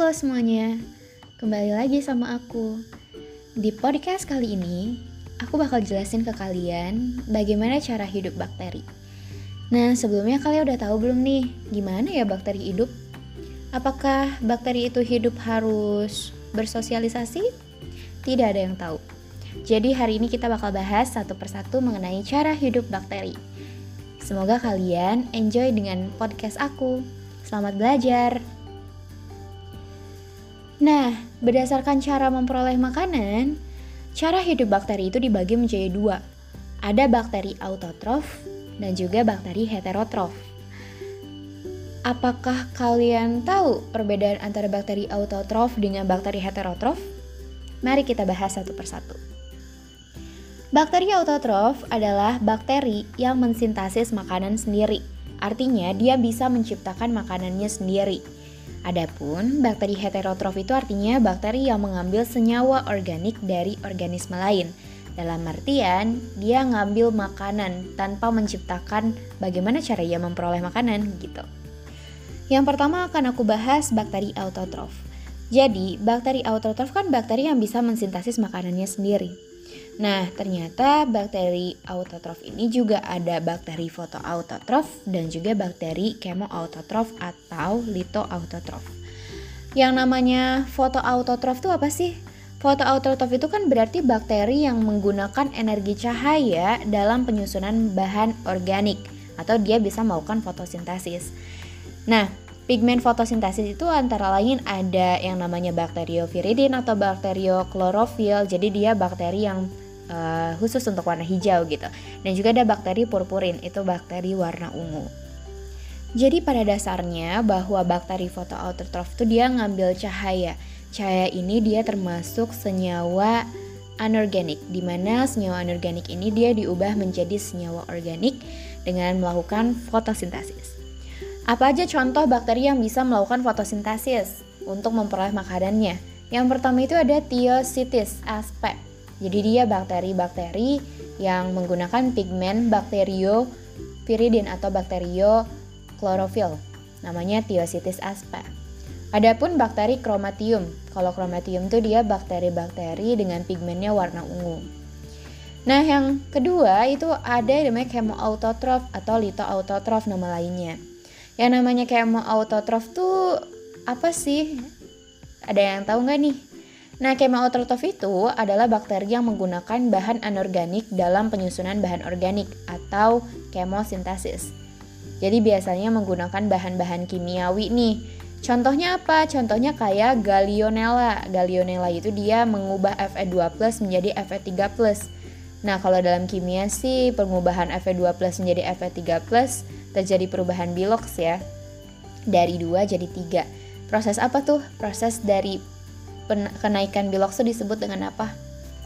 Halo semuanya, kembali lagi sama aku. Di podcast kali ini, aku bakal jelasin ke kalian bagaimana cara hidup bakteri. Nah, sebelumnya kalian udah tahu belum nih, gimana ya bakteri hidup? Apakah bakteri itu hidup harus bersosialisasi? Tidak ada yang tahu. Jadi hari ini kita bakal bahas satu persatu mengenai cara hidup bakteri. Semoga kalian enjoy dengan podcast aku. Selamat belajar! Nah, berdasarkan cara memperoleh makanan, cara hidup bakteri itu dibagi menjadi dua. Ada bakteri autotrof dan juga bakteri heterotrof. Apakah kalian tahu perbedaan antara bakteri autotrof dengan bakteri heterotrof? Mari kita bahas satu persatu. Bakteri autotrof adalah bakteri yang mensintesis makanan sendiri. Artinya, dia bisa menciptakan makanannya sendiri Adapun bakteri heterotrof itu artinya bakteri yang mengambil senyawa organik dari organisme lain. Dalam artian, dia ngambil makanan tanpa menciptakan bagaimana cara ia memperoleh makanan gitu. Yang pertama akan aku bahas bakteri autotrof. Jadi, bakteri autotrof kan bakteri yang bisa mensintesis makanannya sendiri. Nah, ternyata bakteri autotrof ini juga ada bakteri fotoautotrof dan juga bakteri kemoautotrof atau litoautotrof. Yang namanya fotoautotrof itu apa sih? Fotoautotrof itu kan berarti bakteri yang menggunakan energi cahaya dalam penyusunan bahan organik atau dia bisa melakukan fotosintesis. Nah, pigmen fotosintesis itu antara lain ada yang namanya bakterioviridin atau bakterioklorofil. Jadi dia bakteri yang uh, khusus untuk warna hijau gitu. Dan juga ada bakteri purpurin, itu bakteri warna ungu. Jadi pada dasarnya bahwa bakteri fotoautotrof itu dia ngambil cahaya. Cahaya ini dia termasuk senyawa anorganik, di mana senyawa anorganik ini dia diubah menjadi senyawa organik dengan melakukan fotosintesis. Apa aja contoh bakteri yang bisa melakukan fotosintesis untuk memperoleh makanannya? Yang pertama itu ada Thiocitis aspe. Jadi dia bakteri-bakteri yang menggunakan pigmen bakterioviridin atau bakterio klorofil. Namanya Thiocitis aspe. Adapun bakteri chromatium. Kalau chromatium itu dia bakteri-bakteri dengan pigmennya warna ungu. Nah, yang kedua itu ada yang namanya chemoautotrof atau litoautotrof nama lainnya. Yang namanya chemoautotrof tuh apa sih? Ada yang tahu nggak nih? Nah, kemoautotrof itu adalah bakteri yang menggunakan bahan anorganik dalam penyusunan bahan organik atau kemosintesis. Jadi biasanya menggunakan bahan-bahan kimiawi nih. Contohnya apa? Contohnya kayak Gallionella. Gallionella itu dia mengubah Fe2+ menjadi Fe3+. Nah, kalau dalam kimia sih pengubahan Fe2+ menjadi Fe3+ terjadi perubahan biloks ya. Dari 2 jadi 3. Proses apa tuh? Proses dari kenaikan biloxo disebut dengan apa?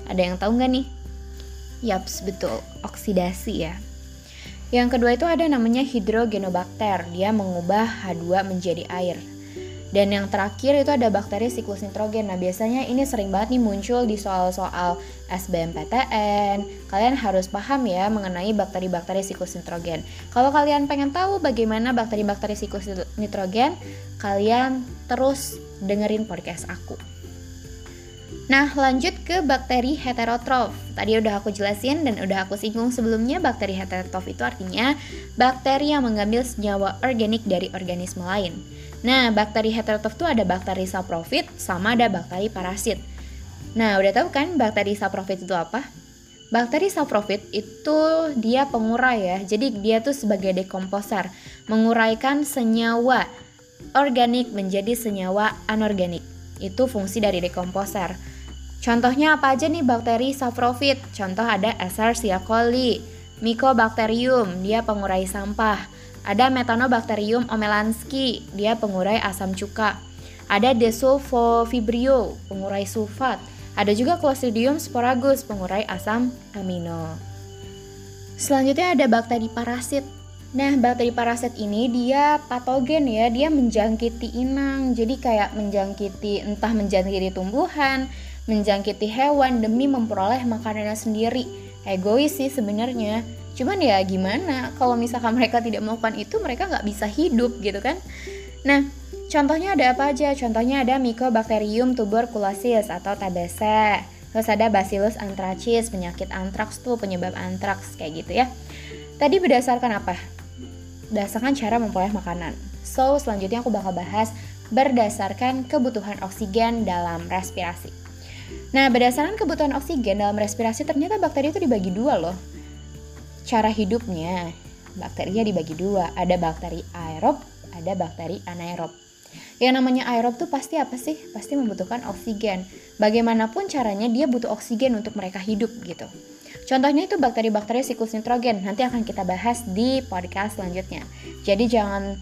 Ada yang tahu nggak nih? Yaps, betul, oksidasi ya. Yang kedua itu ada namanya hidrogenobakter, dia mengubah H2 menjadi air. Dan yang terakhir itu ada bakteri siklus nitrogen. Nah, biasanya ini sering banget nih muncul di soal-soal SBMPTN. Kalian harus paham ya mengenai bakteri-bakteri siklus nitrogen. Kalau kalian pengen tahu bagaimana bakteri-bakteri siklus nitrogen, kalian terus dengerin podcast aku. Nah, lanjut ke bakteri heterotrof. Tadi udah aku jelasin dan udah aku singgung sebelumnya, bakteri heterotrof itu artinya bakteri yang mengambil senyawa organik dari organisme lain. Nah, bakteri heterotrof itu ada bakteri saprofit sama ada bakteri parasit. Nah, udah tahu kan bakteri saprofit itu apa? Bakteri saprofit itu dia pengurai ya. Jadi dia tuh sebagai dekomposer, menguraikan senyawa organik menjadi senyawa anorganik. Itu fungsi dari dekomposer. Contohnya apa aja nih bakteri saprofit? Contoh ada Escherichia coli, Mycobacterium, dia pengurai sampah. Ada Methanobacterium omelanski, dia pengurai asam cuka. Ada Desulfovibrio, pengurai sulfat. Ada juga Clostridium sporagus, pengurai asam amino. Selanjutnya ada bakteri parasit. Nah, bakteri parasit ini dia patogen ya, dia menjangkiti inang. Jadi kayak menjangkiti entah menjangkiti tumbuhan, menjangkiti hewan demi memperoleh makanannya sendiri. Egois sih sebenarnya. Cuman ya gimana kalau misalkan mereka tidak melakukan itu mereka nggak bisa hidup gitu kan. Nah Contohnya ada apa aja? Contohnya ada Mycobacterium tuberculosis atau TBC. Terus ada Bacillus anthracis, penyakit antraks tuh penyebab antraks kayak gitu ya. Tadi berdasarkan apa? Berdasarkan cara memperoleh makanan. So, selanjutnya aku bakal bahas berdasarkan kebutuhan oksigen dalam respirasi. Nah, berdasarkan kebutuhan oksigen dalam respirasi ternyata bakteri itu dibagi dua loh. Cara hidupnya, bakterinya dibagi dua. Ada bakteri aerob, ada bakteri anaerob. Yang namanya aerob tuh pasti apa sih? Pasti membutuhkan oksigen. Bagaimanapun caranya dia butuh oksigen untuk mereka hidup gitu. Contohnya itu bakteri-bakteri siklus nitrogen. Nanti akan kita bahas di podcast selanjutnya. Jadi jangan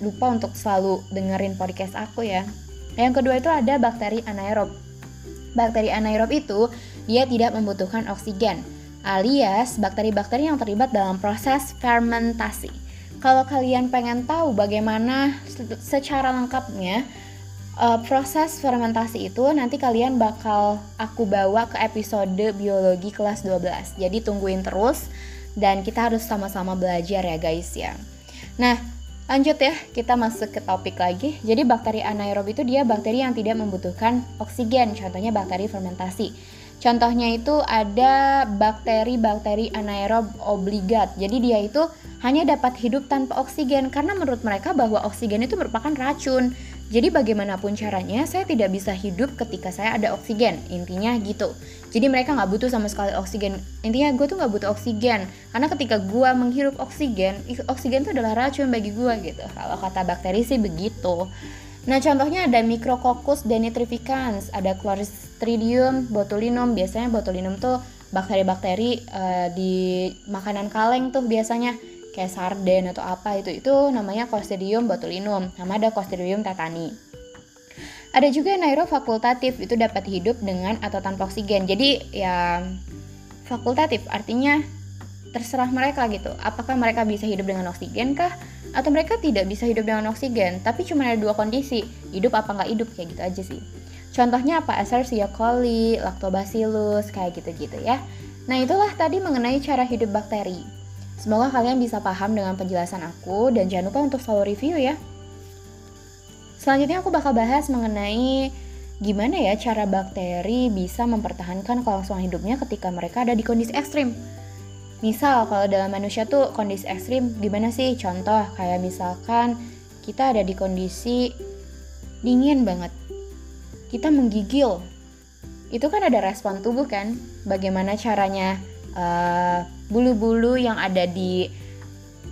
lupa untuk selalu dengerin podcast aku ya. Yang kedua itu ada bakteri anaerob. Bakteri anaerob itu dia tidak membutuhkan oksigen, alias bakteri-bakteri yang terlibat dalam proses fermentasi. Kalau kalian pengen tahu bagaimana secara lengkapnya uh, proses fermentasi itu nanti kalian bakal aku bawa ke episode biologi kelas 12. Jadi tungguin terus dan kita harus sama-sama belajar ya guys ya. Nah, lanjut ya, kita masuk ke topik lagi. Jadi bakteri anaerob itu dia bakteri yang tidak membutuhkan oksigen, contohnya bakteri fermentasi. Contohnya itu ada bakteri-bakteri anaerob obligat. Jadi dia itu hanya dapat hidup tanpa oksigen karena menurut mereka bahwa oksigen itu merupakan racun. Jadi bagaimanapun caranya saya tidak bisa hidup ketika saya ada oksigen. Intinya gitu. Jadi mereka nggak butuh sama sekali oksigen. Intinya gue tuh nggak butuh oksigen karena ketika gue menghirup oksigen, oksigen itu adalah racun bagi gue gitu. Kalau kata bakteri sih begitu. Nah, contohnya ada Micrococcus denitrificans, ada Clostridium botulinum. Biasanya botulinum tuh bakteri-bakteri uh, di makanan kaleng tuh biasanya kayak sarden atau apa itu itu namanya Clostridium botulinum. Nama ada Clostridium tetani. Ada juga anaerob fakultatif, itu dapat hidup dengan atau tanpa oksigen. Jadi ya fakultatif artinya terserah mereka gitu. Apakah mereka bisa hidup dengan oksigen kah? Atau mereka tidak bisa hidup dengan oksigen, tapi cuma ada dua kondisi, hidup apa nggak hidup kayak gitu aja sih. Contohnya apa? Escherichia coli, Lactobacillus, kayak gitu-gitu ya. Nah itulah tadi mengenai cara hidup bakteri. Semoga kalian bisa paham dengan penjelasan aku dan jangan lupa untuk selalu review ya. Selanjutnya aku bakal bahas mengenai gimana ya cara bakteri bisa mempertahankan kelangsungan hidupnya ketika mereka ada di kondisi ekstrim. Misal kalau dalam manusia tuh kondisi ekstrim gimana sih? Contoh kayak misalkan kita ada di kondisi dingin banget. Kita menggigil. Itu kan ada respon tubuh kan? Bagaimana caranya uh, bulu-bulu yang ada di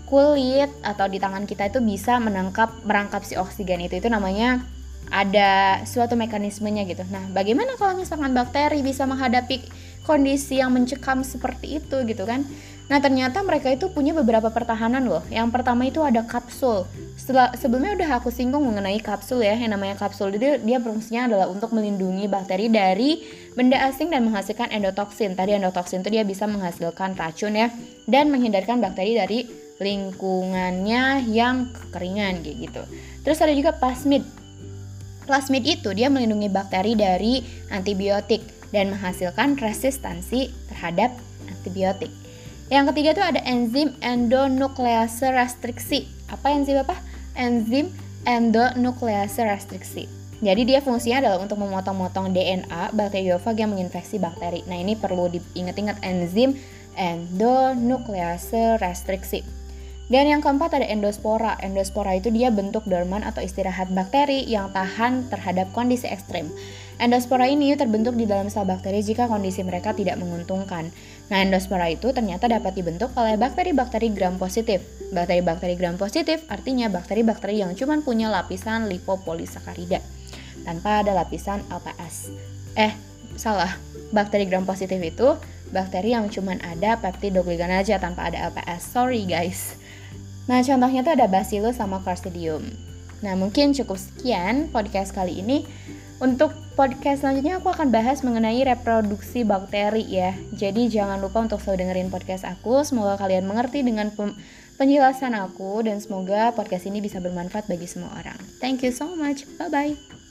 kulit atau di tangan kita itu bisa menangkap merangkap si oksigen itu itu namanya ada suatu mekanismenya gitu. Nah, bagaimana kalau misalkan bakteri bisa menghadapi kondisi yang mencekam seperti itu gitu kan. Nah ternyata mereka itu punya beberapa pertahanan loh. Yang pertama itu ada kapsul. Setelah sebelumnya udah aku singgung mengenai kapsul ya yang namanya kapsul. Jadi dia fungsinya adalah untuk melindungi bakteri dari benda asing dan menghasilkan endotoksin. Tadi endotoksin itu dia bisa menghasilkan racun ya dan menghindarkan bakteri dari lingkungannya yang kekeringan kayak gitu. Terus ada juga plasmid. Plasmid itu dia melindungi bakteri dari antibiotik dan menghasilkan resistansi terhadap antibiotik. Yang ketiga itu ada enzim endonuklease restriksi. Apa enzim apa? Enzim endonuklease restriksi. Jadi dia fungsinya adalah untuk memotong-motong DNA bakteriofag yang menginfeksi bakteri. Nah ini perlu diingat-ingat enzim endonuklease restriksi. Dan yang keempat ada endospora. Endospora itu dia bentuk dorman atau istirahat bakteri yang tahan terhadap kondisi ekstrim. Endospora ini terbentuk di dalam sel bakteri jika kondisi mereka tidak menguntungkan. Nah, endospora itu ternyata dapat dibentuk oleh bakteri-bakteri gram positif. Bakteri-bakteri gram positif artinya bakteri-bakteri yang cuma punya lapisan lipopolisakarida tanpa ada lapisan LPS. Eh, salah. Bakteri gram positif itu bakteri yang cuma ada peptidoglican aja tanpa ada LPS. Sorry guys. Nah, contohnya tuh ada Bacillus sama Clostridium. Nah, mungkin cukup sekian podcast kali ini. Untuk podcast selanjutnya aku akan bahas mengenai reproduksi bakteri ya. Jadi jangan lupa untuk selalu dengerin podcast aku. Semoga kalian mengerti dengan penjelasan aku dan semoga podcast ini bisa bermanfaat bagi semua orang. Thank you so much. Bye bye.